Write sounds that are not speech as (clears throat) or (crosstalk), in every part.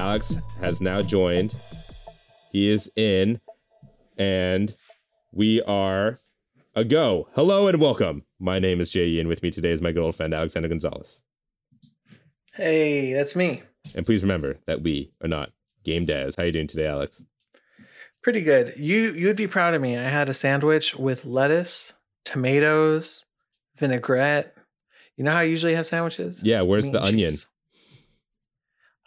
Alex has now joined. He is in, and we are a go. Hello and welcome. My name is Jay and With me today is my good old friend Alexander Gonzalez. Hey, that's me. And please remember that we are not game devs. How are you doing today, Alex? Pretty good. You you'd be proud of me. I had a sandwich with lettuce, tomatoes, vinaigrette. You know how I usually have sandwiches? Yeah, where's Meat the onion? cheese.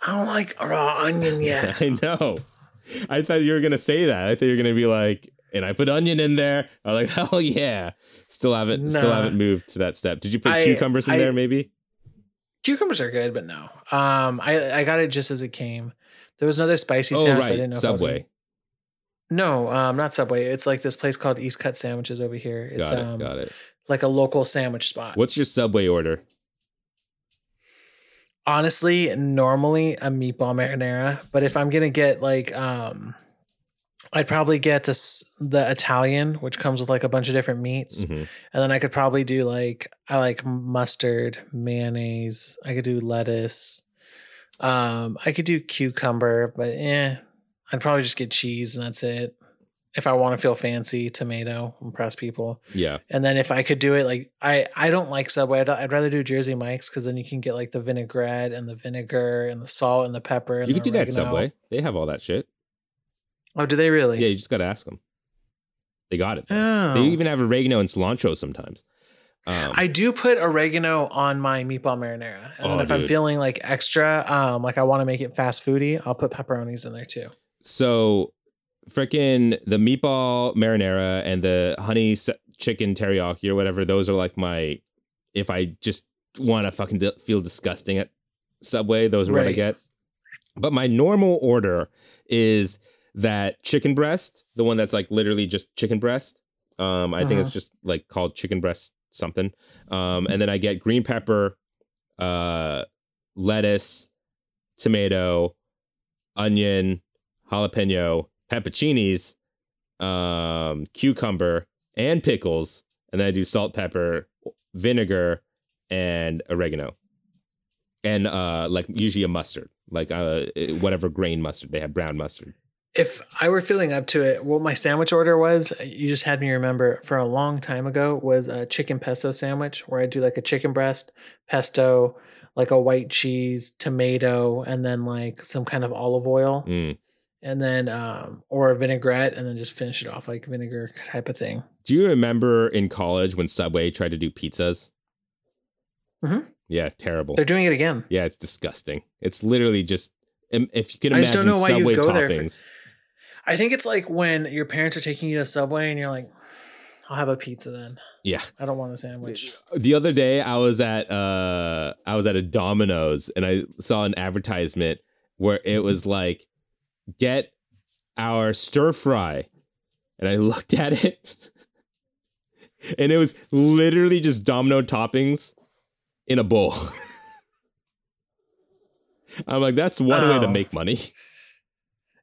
I don't like raw onion (laughs) yet. I know. I thought you were gonna say that. I thought you were gonna be like, and I put onion in there. I was like, (laughs) hell yeah. Still haven't still haven't moved to that step. Did you put I- cucumbers in I- there maybe? Cucumbers are good, but no. Um, I I got it just as it came. There was another spicy Oh sandwich. but I didn't know if I was Subway. No, um, not Subway. It's like this place called East Cut Sandwiches over here. It's Got it, um, got it. like a local sandwich spot. What's your Subway order? Honestly normally a meatball marinara but if i'm gonna get like um i'd probably get this the italian which comes with like a bunch of different meats Mhm. and then i could probably do like i like mustard mayonnaise i could do lettuce um i could do cucumber but eh i'd probably just get cheese and that's it if i want to feel fancy tomato impress people Yeah. and then if I could do it, like I, I don't like Subway. I'd, I'd rather do Jersey Mike's because then you can get like the vinaigrette and the vinegar and the salt and the pepper. And You could do that at. Subway. They have all that shit. Oh, do they really? Yeah, you just gotta ask them. They got it. Oh. They even have oregano and cilantro sometimes. Um, I do put oregano on my meatball marinara, and then Oh, if I'm feeling like extra, um, like I want to make it fast foody, I'll put pepperonis in there too. so freaking the meatball marinara and the honey chicken teriyaki or whatever. Those are like my. If I just want to fucking di- feel disgusting at Subway, those are what I get. But my normal order is that chicken breast, the one that's like literally just chicken breast. Um, I think it's Uh-huh. just like called chicken breast something. Um, and then I get green pepper, uh, lettuce, tomato, onion, jalapeno, pepperoncinis, um, cucumber, and pickles. And then I do salt, pepper, vinegar, and oregano. And uh, like usually a mustard, like uh, whatever grain mustard they have, brown mustard. If I were feeling up to it, what my sandwich order was, you just had me remember for a long time ago was a chicken pesto sandwich where I do like a chicken breast, pesto, like a white cheese, tomato, and then like some kind of olive oil, Mm. And then um or a vinaigrette, and then just finish it off like vinegar type of thing. Do you remember in college when Subway tried to do pizzas? Mhm. Yeah, terrible. They're doing it again. Yeah, it's disgusting. It's literally just if you can I imagine don't know why Subway go there toppings. I think it's like when your parents are taking you to Subway and you're like, I'll have a pizza then. Yeah. I don't want a sandwich. The other day I was at uh I was at a Domino's and I saw an advertisement where it was like get our stir fry and I (laughs) looked at it and it was literally just domino toppings in a bowl. (laughs) I'm like that's one way to Oh. make money.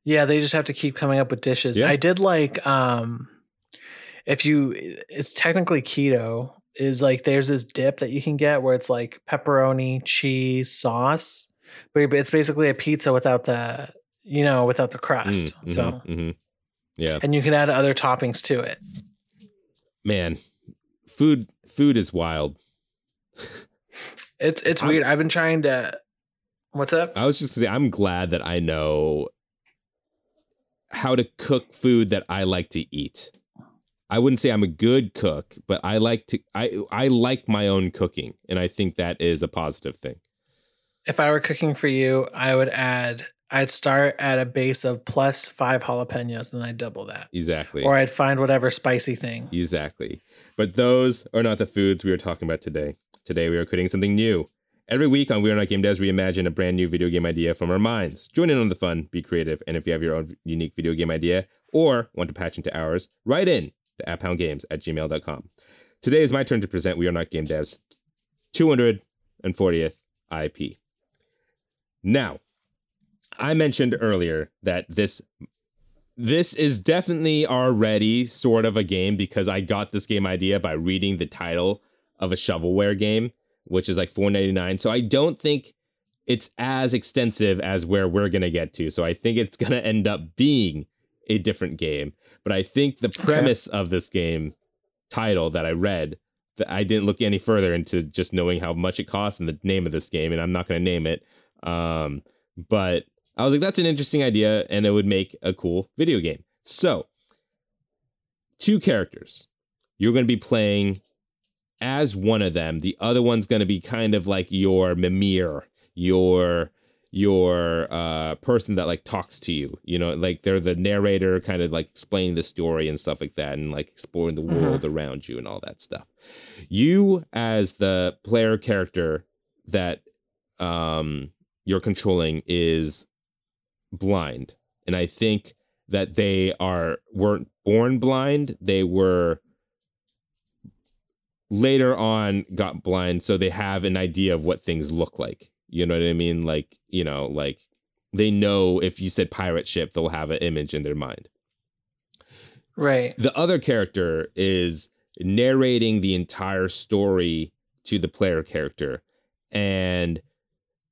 Yeah, they just have to keep coming up with dishes. Yeah. I did like um if you it's technically keto is like there's this dip that you can get where it's like pepperoni, cheese, sauce, but it's basically a pizza without the you know, without the crust. Mm, So mhm. yeah. and you can add other toppings to it. man food food is wild (laughs) It's it's I'm- weird. I've been trying to What's up? i was just gonna say i'm glad that i know how to cook food that i like to eat i wouldn't say i'm a good cook but i like to i i like my own cooking and i think that is a positive thing If I were cooking for you, I would add I'd start at a base of plus five jalapenos, then I'd double that. exactly Or I'd find whatever spicy thing. Exactly. But those are not the foods we are talking about today. Today we are creating something new. Every week on We Are Not Game Devs, we imagine a brand new video game idea from our minds. Join in on the fun, be creative, and if you have your own unique video game idea or want to patch into ours, write in to apphoundgames at gmail.com. Today is my turn to present We Are Not Game Devs 240th IP. Now, I mentioned earlier that this this is definitely already sort of a game because I got this game idea by reading the title of a shovelware game, which is like $4.99. So I don't think it's as extensive as where we're going to get to. So I think it's going to end up being a different game. But I think the premise okay. of this game title that I read that I didn't look any further into just knowing how much it costs and the name of this game, and I'm not going to name it. Um, but I was like, that's an interesting idea, and it would make a cool video game. So, two characters. You're going to be playing as one of them. The other one's going to be kind of like your Mimir, your your uh person that like talks to you you know like they're the narrator kind of like explaining the story and stuff like that and like exploring the mm-hmm. world around you and all that stuff you as the player character that um you're controlling is blind. And i think that they are weren't born blind they were later on got blind so they have an idea of what things look like. You know what i mean? Like you know like they know if you said pirate ship they'll have an image in their mind. Right. The other character is narrating the entire story to the player character and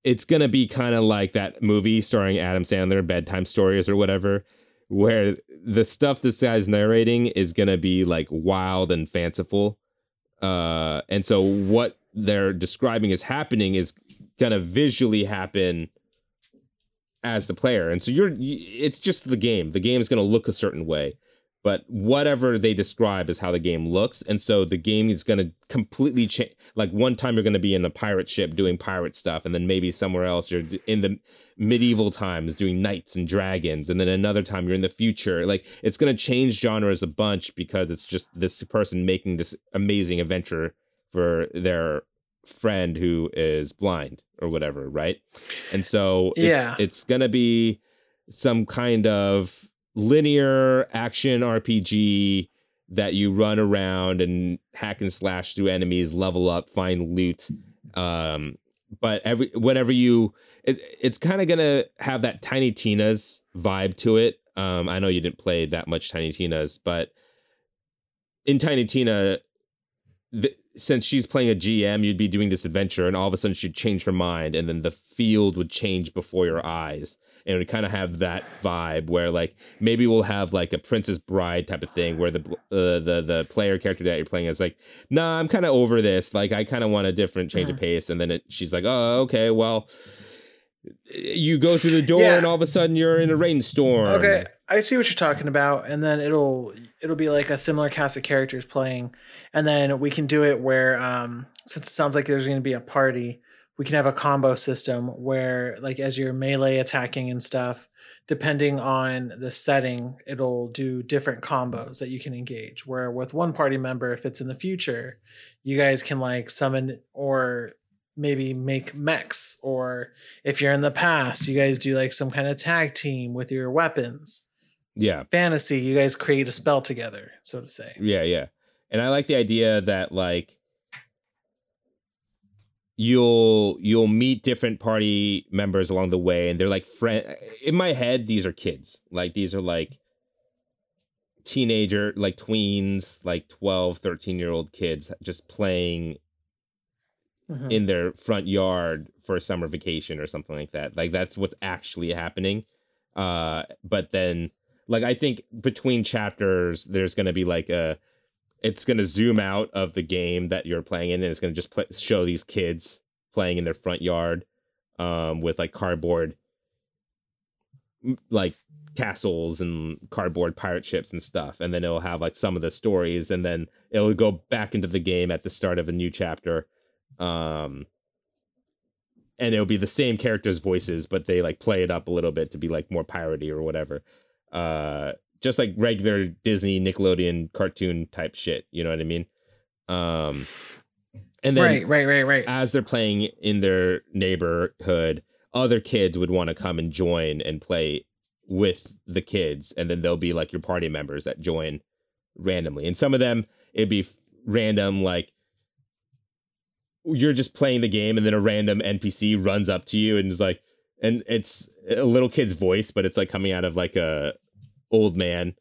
it's going to be kind of like that movie starring Adam Sandler bedtime stories or whatever where the stuff this guy's narrating is going to be like wild and fanciful uh, and so what they're describing as happening is gonna visually happen as the player. And so you're it's just the game. The game is gonna look a certain way but whatever they describe is how the game looks. And so the game is going to completely change like one time you're going to be in a pirate ship doing pirate stuff and then maybe somewhere else you're in the medieval times doing knights and dragons and then another time you're in the future. Like it's going to change genres a bunch because it's just this person making this amazing adventure for their friend who is blind or whatever right? And so yeah. it's, it's going to be some kind of linear action RPG that you run around and hack and slash through enemies, level up, find loot. Um, but every whenever you, it, it's kind of gonna have that Tiny Tina's vibe to it. Um, I know you didn't play that much Tiny Tina's, but in Tiny Tina, the, since she's playing a GM, you'd be doing this adventure, and all of a sudden she'd change her mind, and then the field would change before your eyes and we kind of have that vibe where like maybe we'll have like a Princess Bride type of thing where the uh, the the player character that you're playing is like, nah, I'm kind of over this. Like I kind of want a different change of uh-huh. pace, and then it, she's like, oh, okay, well. You go through the door yeah. and all of a sudden you're in a rainstorm. Okay, I see what you're talking about, and then it'll it'll be like a similar cast of characters playing, and then we can do it where um since it sounds like there's going to be a party, we can have a combo system where like as you're melee attacking and stuff depending on the setting it'll do different combos that you can engage. Where with one party member if it's in the future you guys can like summon or maybe make mechs. Or if you're in the past you guys do like some kind of tag team with your weapons. Yeah. Fantasy you guys create a spell together so to say. Yeah yeah. And i like the idea that like you'll you'll meet different party members along the way and they're like friend in my head these are kids. Like these are like teenager like tweens like 12 13 year old kids just playing mm-hmm. in their front yard for a summer vacation or something like that. Like that's what's actually happening. Uh but then like i think between chapters there's going to be like a it's going to zoom out of the game that you're playing in and it's going to just play, show these kids playing in their front yard um, with like cardboard like castles and cardboard pirate ships and stuff and then it'll have like some of the stories and then it'll go back into the game at the start of a new chapter um and it'll be the same characters voices but they like play it up a little bit to be like more piratey or whatever uh just like regular Disney Nickelodeon cartoon type shit. You know what I mean? Um, and then right, right, right, right. As they're playing in their neighborhood, other kids would want to come and join and play with the kids, and then they'll be like your party members that join randomly. And some of them it'd be random, like you're just playing the game, and then a random NPC runs up to you and is like, and it's a little kid's voice, but it's like coming out of like a old man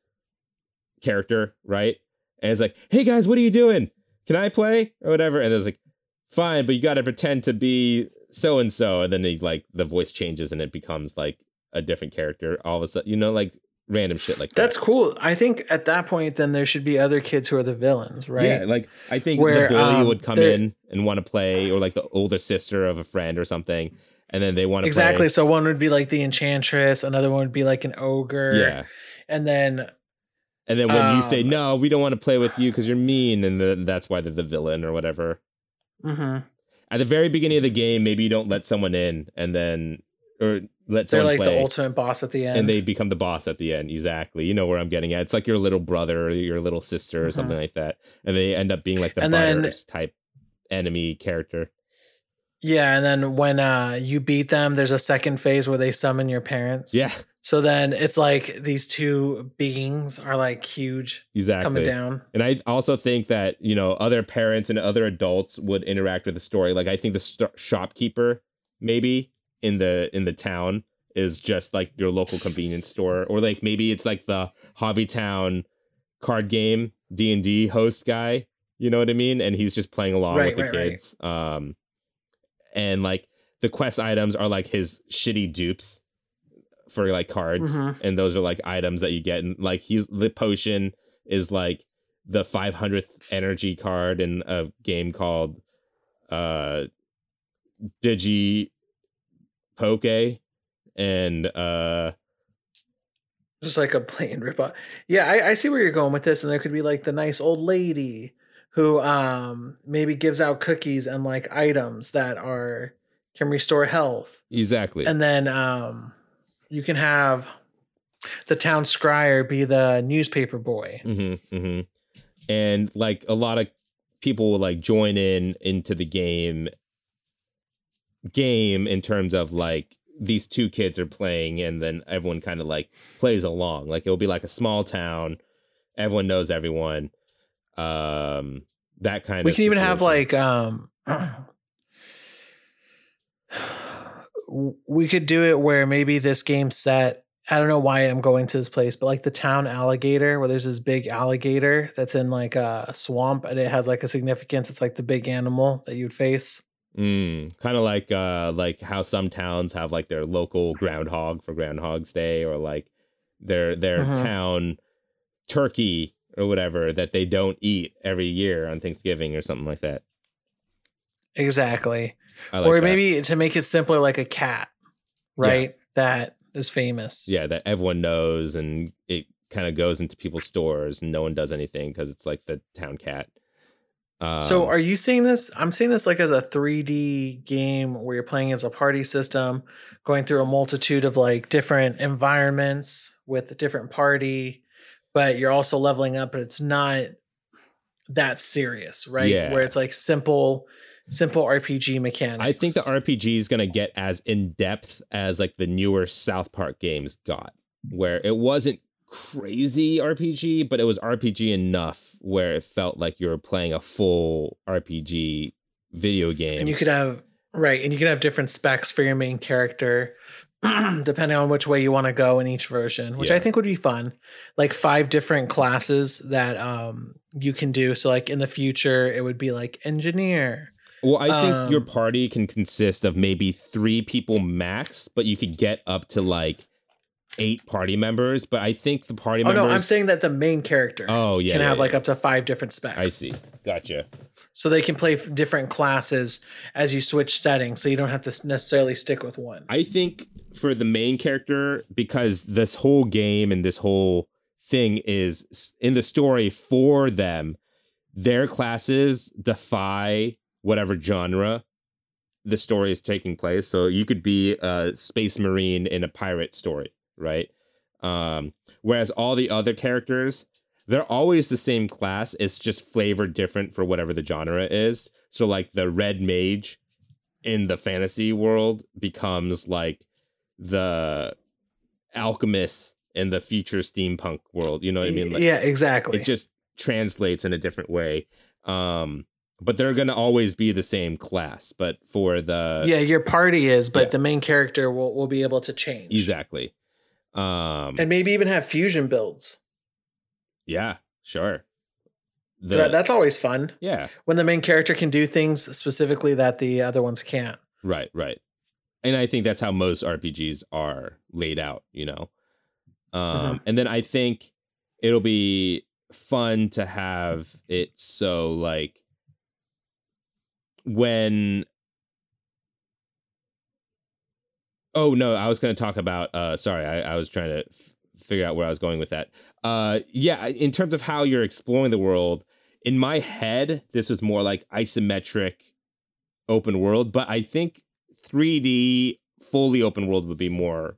character, right? And it's like, hey guys, what are you doing? Can I play or whatever? And it's like, fine, but you got to pretend to be so and so, and then they like the voice changes and it becomes like a different character all of a sudden. You know, like random shit like that. That's cool. I think at that point, then there should be other kids who are the villains, right? Yeah, like I think Where, the bully um, would come in and want to play, or like the older sister of a friend or something, and then they want to exactly. So one would be like the enchantress, another one would be like an ogre, Yeah, and then and then when you say Um, no, we don't want to play with you because you're mean, and then that's why they're the villain or whatever. mhm. At the very beginning of the game, maybe you don't let someone in, and then or let they're someone like play. the ultimate boss at the end. and they become the boss at the end. Exactly. You know where I'm getting at. It's like your little brother or your little sister or Mhm. something like that. And they end up being like the Butters type enemy character. yeah, and then when uh, you beat them, there's a second phase where they summon your parents. Yeah, So then it's like these two beings are like huge exactly. coming down. And I also think that, you know, other parents and other adults would interact with the story. Like I think the st- shopkeeper maybe in the in the town is just like your local convenience store or like maybe it's like the Hobby Town card game D&D host guy, you know what I mean? And he's just playing along Right, with the right, right. kids. Um and like the quest items are like his shitty dupes for like cards Mhm. and those are like items that you get and like he's the potion is like the 500th energy card in a game called uh digi poke and uh just like a plain ripoff. Yeah, I, I see where you're going with this, and there could be like the nice old lady who um maybe gives out cookies and like items that are can restore health, exactly and then um you can have the town scryer be the newspaper boy. Mm-hmm, mm-hmm. And like a lot of people will like join in into the game game in terms of like these two kids are playing and then everyone kind of like plays along. Like it'll be like a small town, everyone knows everyone. Um that kind We of we can even have like um (clears throat) we could do it where maybe this game set I don't know why I'm going to this place, but like the town alligator, where there's this big alligator that's in like a swamp and it has like a significance. It's like the big animal that you'd face. Mm, kind of like uh like how some towns have like their local groundhog for Groundhog's Day or like their their Mhm. town turkey or whatever that they don't eat every year on Thanksgiving or something like that. Exactly. Like or that. maybe to make it simpler, like a cat, right? That is famous. yeah, that everyone knows and it kind of goes into people's stores and no one does anything because it's like the town cat. Um, so are you seeing this? I'm seeing this like as a 3D game where you're playing as a party system, going through a multitude of like different environments with a different party, but you're also leveling up, but it's not that serious, right? Yeah. Where it's like simple, simple RPG mechanics. I think the RPG is going to get as in depth as like the newer South Park games got, where it wasn't crazy RPG, but it was RPG enough where it felt like you were playing a full RPG video game. and you could have right and you can have different specs for your main character (clears throat) depending on which way you want to go in each version which i think would be fun like five different classes that um you can do so like in the future it would be like engineer well, I think your um, party can consist of maybe three people max, but you could get up to like eight party members. But I think the party oh members. no i'm saying that the main character Oh yeah, can yeah, have yeah. like up to five different specs I see. Gotcha. so they can play different classes as you switch settings so you don't have to necessarily stick with one I think for the main character, because this whole game and this whole thing is in the story for them, their classes defy whatever genre the story is taking place. So you could be a space marine in a pirate story, right? Um, whereas all the other characters, they're always the same class. It's just flavored different for whatever the genre is. So like the red mage in the fantasy world becomes like the alchemist in the future steampunk world. You know what I mean? Like, yeah exactly it just translates in a different way. Um, but they're gonna always be the same class. But for the yeah your party is but yeah. the main character will, will be able to change exactly. Um, and maybe even have fusion builds. yeah, sure. The, That- that's always fun yeah, when the main character can do things specifically that the other ones can't. Right, right. And I think that's how most RPGs are laid out, you know. Um Mhm. and then I think it'll be fun to have it so like when Oh no, I was going to talk about uh sorry, I, I was trying to f- figure out where I was going with that. Uh yeah, in terms of how you're exploring the world, in my head this was more like isometric open world, but I think 3D fully open world would be more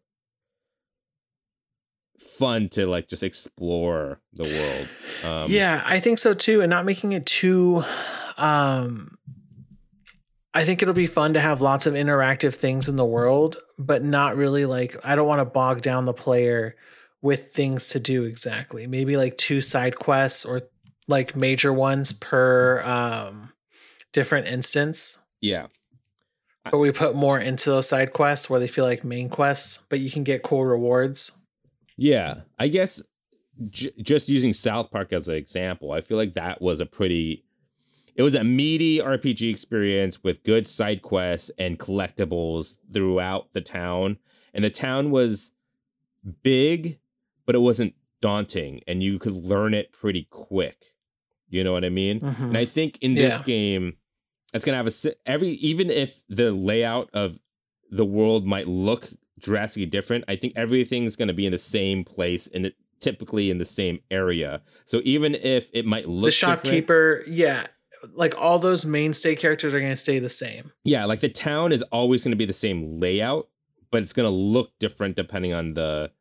fun to like just explore the world. Um yeah, I think so too, and not making it too. Um, I think it'll be fun to have lots of interactive things in the world, but not really like I don't want to bog down the player with things to do exactly. Maybe like two side quests or like major ones per um, different instance. yeah. But we put more into those side quests where they feel like main quests, but you can get cool rewards. Yeah, I guess j- just using South Park as an example, I feel like that was a pretty it was a meaty RPG experience with good side quests and collectibles throughout the town. And the town was big, but it wasn't daunting and you could learn it pretty quick. You know what I mean? Mhm. And I think in this Yeah. game, it's gonna have a every even if the layout of the world might look drastically different, I think everything's gonna be in the same place and it, typically in the same area. So even if it might look the shopkeeper, yeah, like all those mainstay characters are going to stay the same. yeah, like the town is always gonna be the same layout, but it's gonna look different depending on the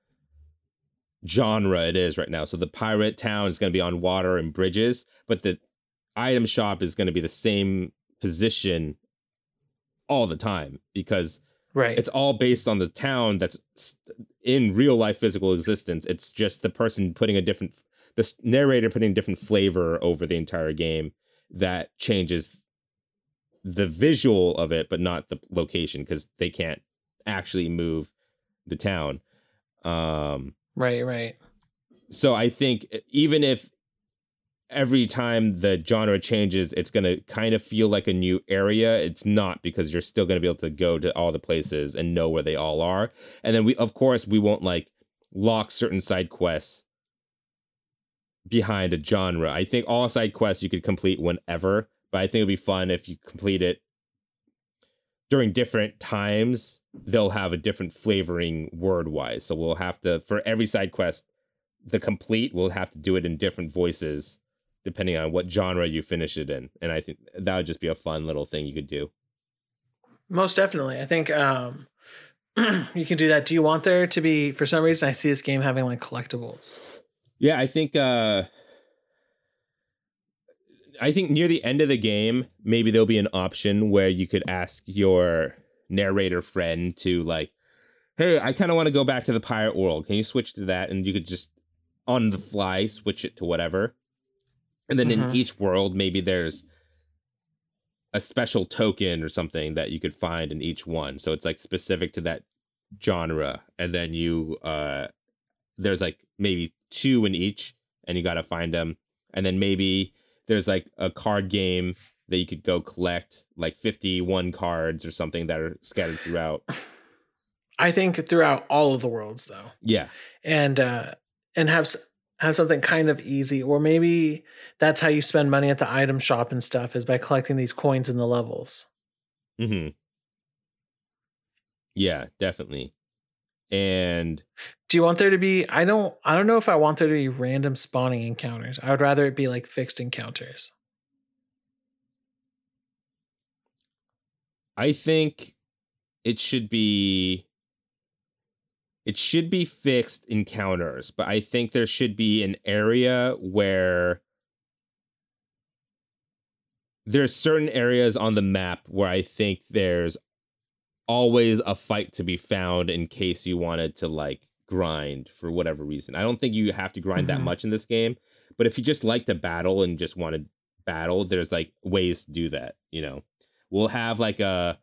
genre it is right now. So the pirate town is gonna be on water and bridges, but the item shop is gonna be the same position all the time because Right. it's all based on the town that's in real life physical existence. It's just the person putting a different, the narrator putting a different flavor over the entire game that changes the visual of it, but not the location because they can't actually move the town. Um, right, right. so I think even if every time the genre changes, it's going to kind of feel like a new area, it's not because you're still going to be able to go to all the places and know where they all are. And then we, of course, we won't like lock certain side quests behind a genre. I think all side quests you could complete whenever, but I think it'd be fun if you complete it during different times. They'll have a different flavoring word wise. So we'll have to, for every side quest, the complete we'll have to do it in different voices depending on what genre you finish it in and i think that would just be a fun little thing you could do Most definitely. I think um, (clears throat) you can do that. Do you want there to be, for some reason, I see this game having like collectibles. Yeah i think uh i think near the end of the game maybe there'll be an option where you could ask your narrator friend to like hey i kind of want to go back to the pirate world. Can you switch to that? And you could just on the fly switch it to whatever. And then in Mhm. each world maybe there's a special token or something that you could find in each one. So it's like specific to that genre. And then you uh there's like maybe two in each and you got to find them and then maybe there's like a card game that you could go collect like 51 cards or something that are scattered throughout. (sighs) I think throughout all of the worlds, though, yeah. And uh, and have have something kind of easy, or maybe that's how you spend money at the item shop and stuff is by collecting these coins in the levels. hmm yeah definitely and Do you want there to be? I don't. I don't know if I want there to be random spawning encounters. I would rather it be like fixed encounters. I think it should be it should be fixed encounters, but I think there should be an area where there's certain areas on the map where I think there's always a fight to be found in case you wanted to like grind for whatever reason. I don't think you have to grind that Mhm. much in this game, but if you just like to battle and just want to battle, there's like ways to do that, you know. We'll have like a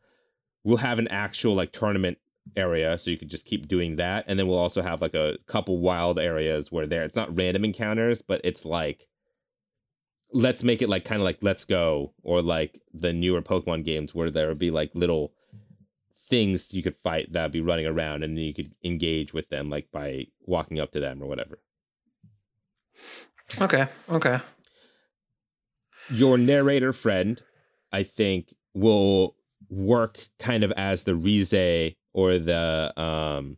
we'll have an actual like tournament area so you could just keep doing that and then we'll also have like a couple wild areas where there it's not random encounters but it's like let's make it like kind of like let's go or like the newer pokemon games where there would be like little things you could fight that'd be running around and you could engage with them like by walking up to them or whatever. Okay. Okay. Your narrator friend, I think, will work kind of as the Rise or the um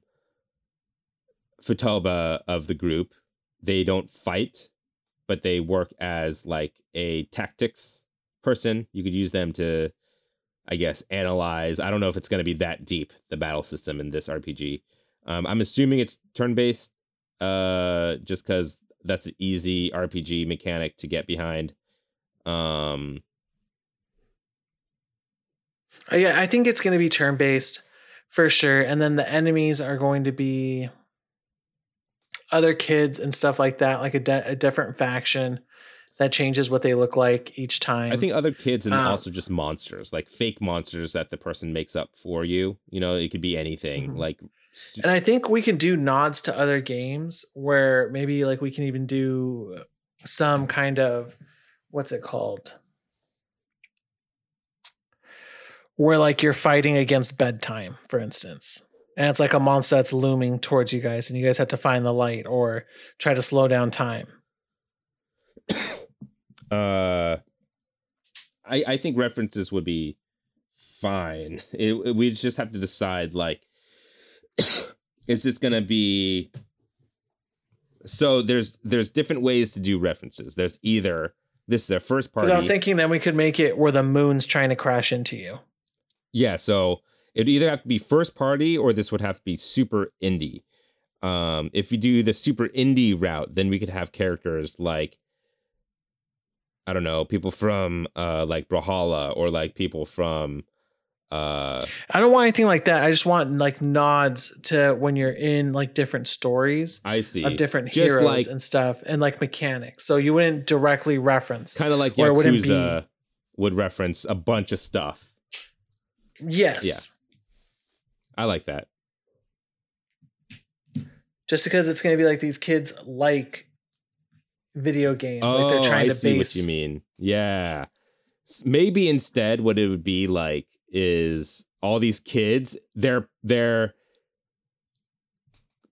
Futaba of the group. They don't fight, but they work as like a tactics person. You could use them to, I guess, analyze. I don't know if it's going to be that deep the battle system in this RPG. Um, I'm assuming it's turn based, uh, just because that's an easy RPG mechanic to get behind. Um, Uh, Yeah, I think it's going to be turn based for sure. And then the enemies are going to be other kids and stuff like that, like a, de- a different faction that changes what they look like each time. I think other kids and Uh, also just monsters, like fake monsters that the person makes up for you. You know, it could be anything. Mhm. Like, And I think we can do nods to other games where maybe like we can even do some kind of what's it called? Where like you're fighting against bedtime, for instance. And it's like a monster that's looming towards you guys, and you guys have to find the light or try to slow down time. Uh, I I think references would be fine. It, (laughs) it- we just have to decide like, (coughs) is this gonna be? So there's there's different ways to do references. There's either this is their first Because party. I was thinking then we could make it where the moon's trying to crash into you. Yeah, so it'd either have to be first party or this would have to be super indie. Um, if you do the super indie route, then we could have characters like I don't know, people from uh like Brawlhalla or like people from uh I don't want anything like that. I just want like nods to when you're in like different stories. I see of different Just heroes like- and stuff and like mechanics. So you wouldn't directly reference. kind of like it wouldn't be- Yakuza would reference a bunch of stuff. Yes. Yeah. I like that. Just because it's going to be like these kids like video games. Oh, like they're oh, trying I to see base. what you mean. Yeah. Maybe instead what it would be like is all these kids, their their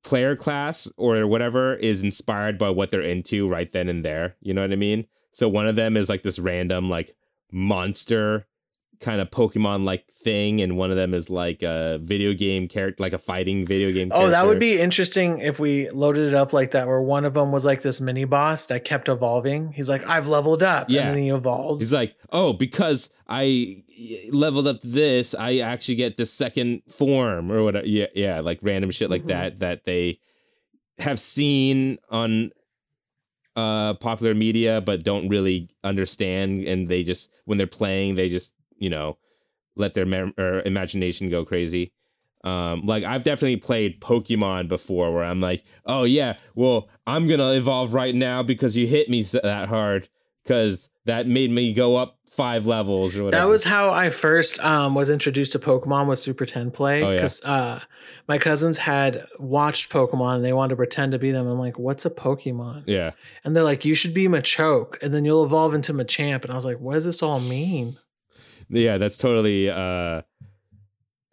player class or whatever is inspired by what they're into right then and there. You know what I mean? So one of them is like this random like monster kind of Pokemon like thing, and one of them is like a video game character, like a fighting video game. Oh, that would be interesting if we loaded it up like that, where one of them was like this mini boss that kept evolving. He's like, I've leveled up. Yeah. And then he evolves. He's like, oh, because I leveled up this, I actually get the second form or whatever. Yeah, yeah, like random shit like Mhm. that that they have seen on uh popular media but don't really understand and they just when they're playing they just you know let their mem- imagination go crazy um like i've definitely played pokemon before where i'm like oh yeah well i'm gonna evolve right now because you hit me that hard because that made me go up five levels or whatever That was how I first um, was introduced to Pokemon was through pretend play Oh, yeah. because uh, my cousins had watched Pokemon and they wanted to pretend to be them. I'm like, what's a Pokemon? yeah And they're like, you should be Machoke and then you'll evolve into Machamp. And I was like, what does this all mean? Yeah that's totally uh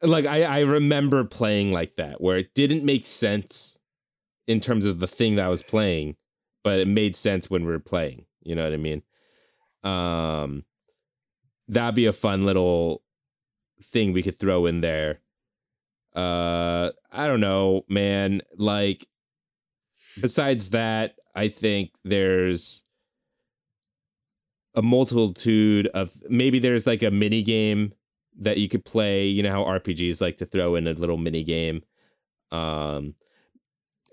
like i i remember playing like that where it didn't make sense in terms of the thing that i was playing but it made sense when we were playing you know what i mean? Um that'd be a fun little thing we could throw in there. Uh i don't know man like besides that i think there's a multitude of maybe there's like a mini game that you could play. You know how rpgs like to throw in a little mini game? Um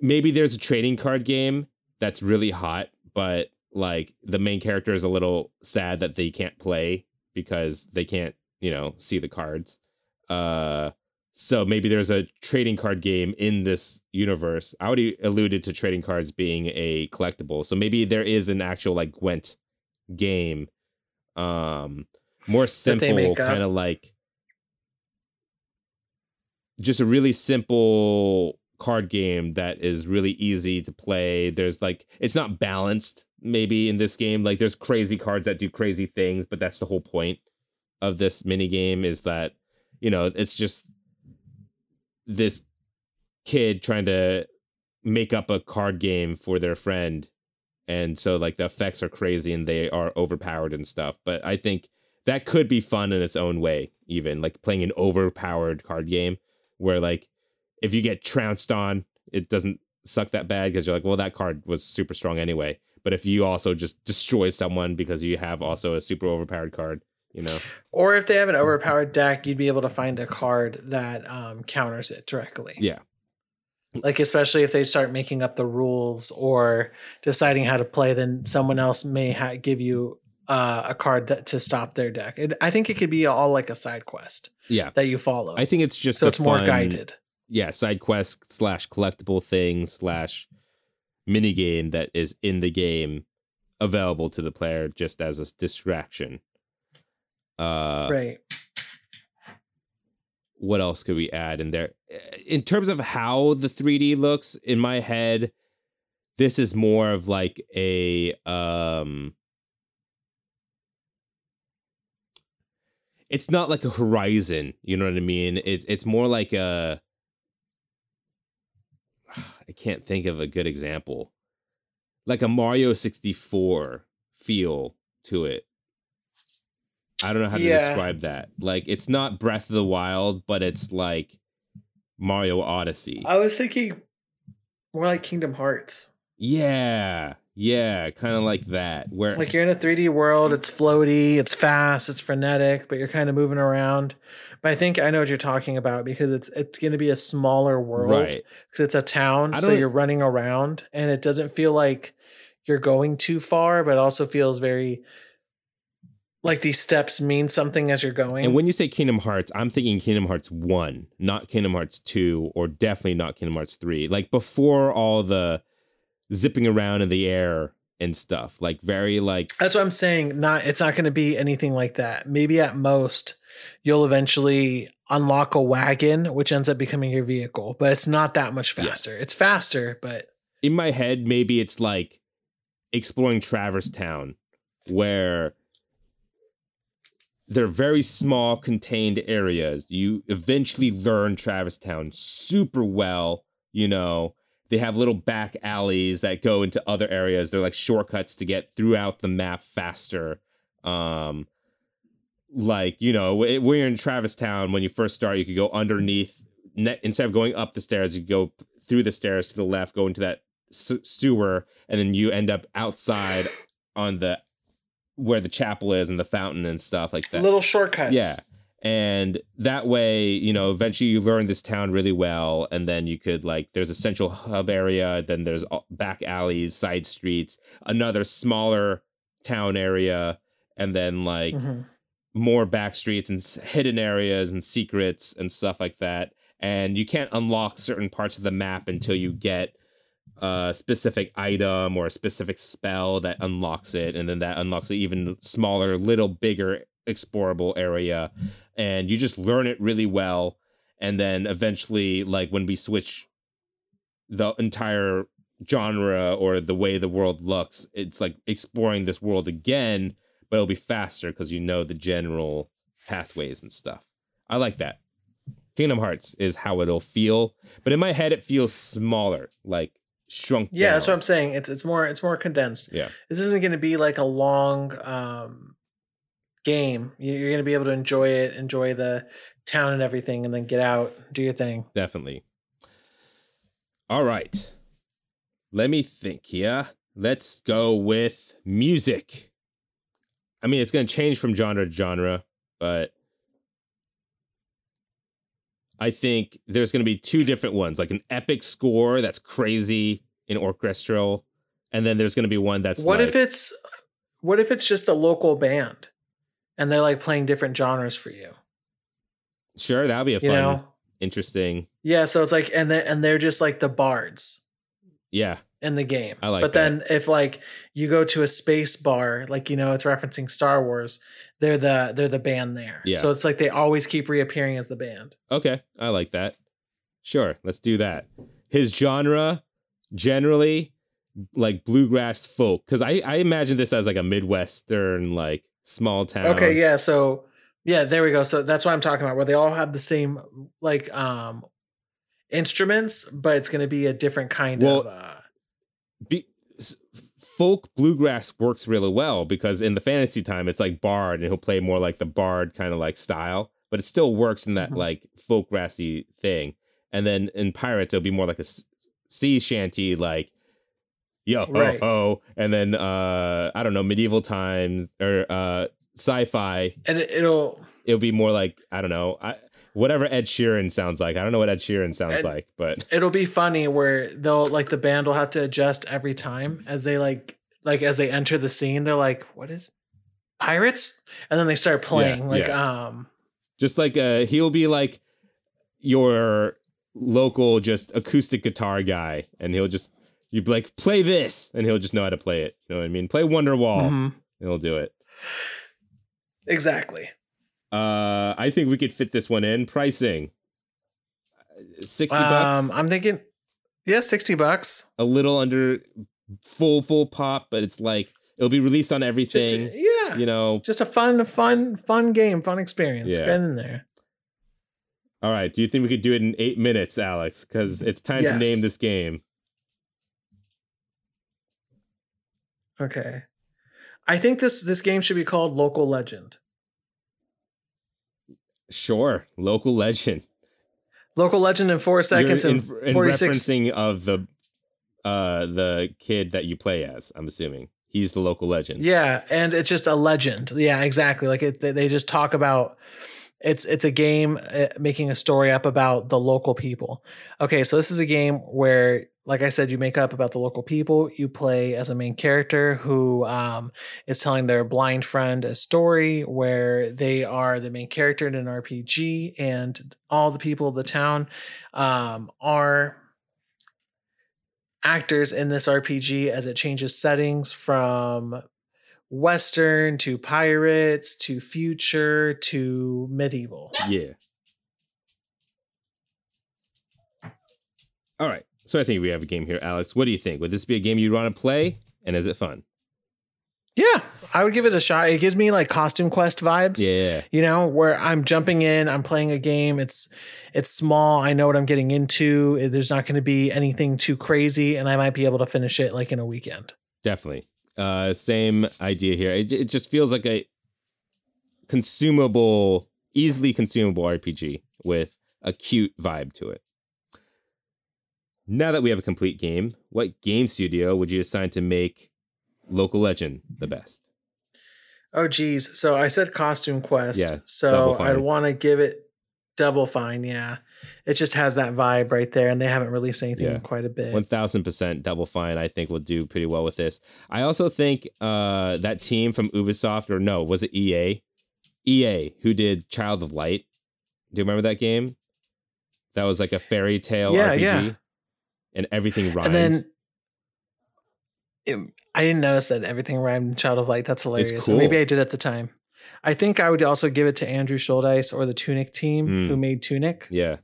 maybe there's a trading card game that's really hot but like the main character is a little sad that they can't play because they can't you know see the cards. Uh so maybe there's a trading card game in this universe. I already alluded to trading cards being a collectible. So maybe there is an actual like gwent game um more simple kind of like just a really simple card game that is really easy to play. There's like it's not balanced maybe in this game. Like there's crazy cards that do crazy things but that's the whole point of this mini game is that you know it's just this kid trying to make up a card game for their friend and so like the effects are crazy and they are overpowered and stuff but i think that could be fun in its own way even like playing an overpowered card game where like if you get trounced on it doesn't suck that bad because you're like well that card was super strong anyway. But if you also just destroy someone because you have also a super overpowered card you know? Or if they have an overpowered deck, you'd be able to find a card that um, counters it directly. yeah Like especially if they start making up the rules or deciding how to play, then someone else may ha- give you uh, a card that to stop their deck. It, I think it could be all like a side quest yeah that you follow. i think it's just so. It's more guided. yeah side quest slash collectible thing slash mini game that is in the game available to the player just as a distraction uh right. What else could we add in there? In terms of how the 3d looks in my head this is more of like a um it's not like a horizon you know what i mean? It's it's more like a (sighs) i can't think of a good example. Like a mario 64 feel to it i don't know how to Yeah. describe that like it's not breath of the wild but it's like mario odyssey I was thinking more like Kingdom Hearts. yeah yeah kind of like that where Like you're in a 3D world, it's floaty, it's fast, it's frenetic, but you're kind of moving around. But I think I know what you're talking about because it's it's going to be a smaller world right because it's a town, so you're running around, and it doesn't feel like you're going too far, but it also feels very like these steps mean something as you're going. And when you say Kingdom Hearts, I'm thinking Kingdom Hearts 1, not Kingdom Hearts 2, or definitely not Kingdom Hearts 3. Like before all the zipping around in the air and stuff. Like very like That's what I'm saying. Not it's not going to be anything like that. Maybe at most you'll eventually unlock a wagon, which ends up becoming your vehicle, but it's not that much Yeah. faster. It's faster, but in my head, maybe it's like exploring Traverse Town, where they're very small, contained areas. You eventually learn Traverse Town super well. You know, they have little back alleys that go into other areas. They're like shortcuts to get throughout the map faster. Um, like you know, wh- when you're in Traverse Town, when you first start, you could go underneath. Instead of going up the stairs, you go through the stairs to the left, go into that sewer, and then you end up outside on the where the chapel is and the fountain and stuff like that. little shortcuts. Yeah. And that way, you know, eventually you learn this town really well. And then you could, like, there's a central hub area, then there's back alleys, side streets, another smaller town area, and then, like, Mhm. more back streets and hidden areas and secrets and stuff like that. And you can't unlock certain parts of the map until you get a specific item or a specific spell that unlocks it. And then that unlocks an even smaller, little bigger explorable area. And you just learn it really well. And then eventually, like when we switch the entire genre or the way the world looks, it's like exploring this world again but it'll be faster because you know the general pathways and stuff. I like that. Kingdom Hearts is how it'll feel, but in my head it feels smaller, like shrunk. Yeah, that's what. I'm saying. It's it's more it's more condensed. Yeah. This isn't going to be like a long um game. You- You're going to be able to enjoy it, enjoy the town and everything and then get out, do your thing. Definitely. All right. Let me think here. Let's go with music. I mean, it's going to change from genre to genre, but I think there's going to be two different ones like an epic score that's crazy in orchestral, and then there's going to be one that's what like, if it's what if it's just a local band and they're like playing different genres for you? sure that'll be a You fun, know? interesting. Yeah, so it's like and they and they're just like the bards Yeah, in the game. I like But then if like you go to a space bar, like you know, it's referencing Star Wars, they're the they're the band there. Yeah. So it's like they always keep reappearing as the band. Okay, I like that. Sure, let's do that. His genre, generally, like bluegrass folk, because I I imagine this as like a midwestern like small town. Okay, yeah. So yeah, there we go. So that's what I'm talking about, where they all have the same like um instruments, but it's going to be a different kind Well, of. Uh, Be, folk bluegrass works really well because in the fantasy time it's like bard and he'll play more like the bard kind of like style, but it still works in that Mhm. like folk grassy thing. And then in pirates it'll be more like a sea shanty like yo ho Right. ho and then uh I don't know medieval times or uh sci-fi and it, it'll. it'll be more like I don't know I whatever Ed Sheeran sounds like. I don't know what Ed Sheeran sounds Ed- like, but It'll be funny where they'll like the band will have to adjust every time as they like like as they enter the scene. They're like, "What is pirates?" And then they start playing like yeah. um just like uh he'll be like your local just acoustic guitar guy and he'll just you'd be like play this and he'll just know how to play it you know what i mean play wonderwall mhm. and he'll do it exactly. Uh i think we could fit this one in pricing Uh, 60 bucks Um, I'm thinking, yeah, sixty bucks. a little under full full pop but it's like it'll be released on everything yeah, you know just a fun, fun, fun game, fun experience. Yeah. Get in there. all right do you think we could do it in eight minutes alex because it's time to name this game Okay. I think this this game should be called Local Legend. Sure local legend Local Legend in four seconds You're and in, forty six. referencing of the uh the kid that you play as i'm assuming he's the local legend Yeah, and it's just a legend. Yeah, exactly. Like it, they- they just talk about it's it's a game uh, making a story up about the local people. Okay, so this is a game where, like I said, you make up about the local people. You play as a main character who um, is telling their blind friend a story where they are the main character in an RPG, and all the people of the town um, are actors in this RPG as it changes settings from Western to pirates to future to medieval. yeah all right so i think we have a game here alex what do you think would this be a game you'd want to play and is it fun Yeah, I would give it a shot. It gives me like costume quest vibes. yeah You know, where I'm jumping in, I'm playing a game. It's it's small. I know what I'm getting into. There's not going to be anything too crazy, and I might be able to finish it like in a weekend. definitely uh same idea here it, it just feels like a consumable easily consumable rpg with a cute vibe to it now that we have a complete game what game studio would you assign to make local legend the best Oh geez. So I said costume quest. Yeah, So I'd want to give it double fine. Yeah. It just has that vibe right there, and they haven't released anything Yeah. in quite a bit. One thousand percent double fine. I think will do pretty well with this. I also think uh, that team from Ubisoft, or no, was it EA? EA who did Child of Light. Do you remember that game? That was like a fairy tale Yeah, RPG, yeah. And everything rhymed. and then it- I didn't notice that everything rhymed in Child of Light. That's hilarious. Or Maybe. I did at the time. I think I would also give it to Andrew Shouldice or the Tunic team Hmm. who made Tunic. yeah.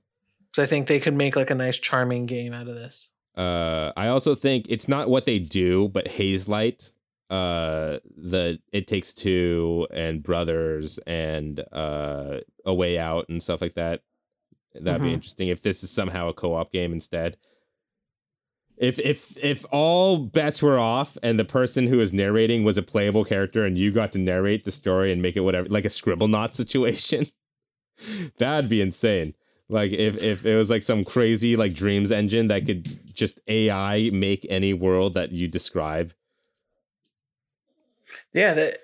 So I think they could make like a nice, charming game out of this. Uh, I also think it's not what they do, but Hazelight, uh, the It Takes Two and Brothers and uh, A Way Out and stuff like that. That'd be Mhm. interesting if this is somehow a co-op game instead. If if if all bets were off and the person who was narrating was a playable character and you got to narrate the story and make it whatever like a Scribblenauts (laughs) situation, that'd be insane. Like if if it was like some crazy like dreams engine that could just AI make any world that you describe. Yeah, that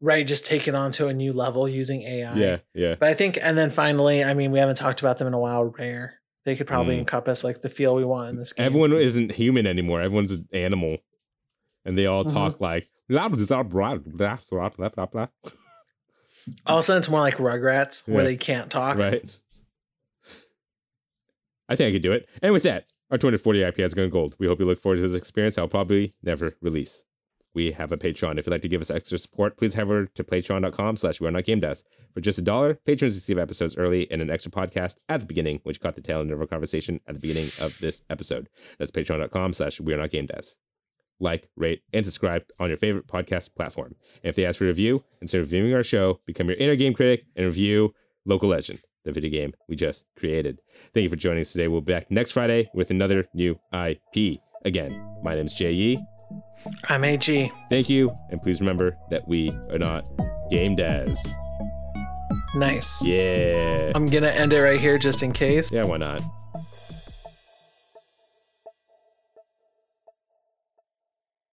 right. Just take it on to a new level using AI. Yeah, yeah. But I think, and then finally, I mean, we haven't talked about them in a while. Rare they could probably mm. encompass like the feel we want in this game. Everyone isn't human anymore. Everyone's an animal, and they all mm-hmm. talk like blah blah blah blah blah blah (laughs) All of a sudden, it's more like Rugrats where they can't talk. Right. I think I could do it. And with that, our 240 IP has gone gold. We hope you look forward to this experience. I'll probably never release. We have a Patreon. If you'd like to give us extra support, please head over to patreon.com slash we are not game devs. For just a dollar, patrons receive episodes early and an extra podcast at the beginning, which caught the tail end of our conversation at the beginning of this episode. That's patreon.com slash we are not game devs. Like, rate, and subscribe on your favorite podcast platform. And if they ask for a review, instead of reviewing our show, become your inner game critic and review Local Legend. the video game we just created. Thank you for joining us today. We'll be back next Friday with another new IP. Again, my name's Jay Yee. I'm AG. Thank you, and please remember that we are not game devs. Nice. Yeah. I'm gonna end it right here just in case. Yeah, why not?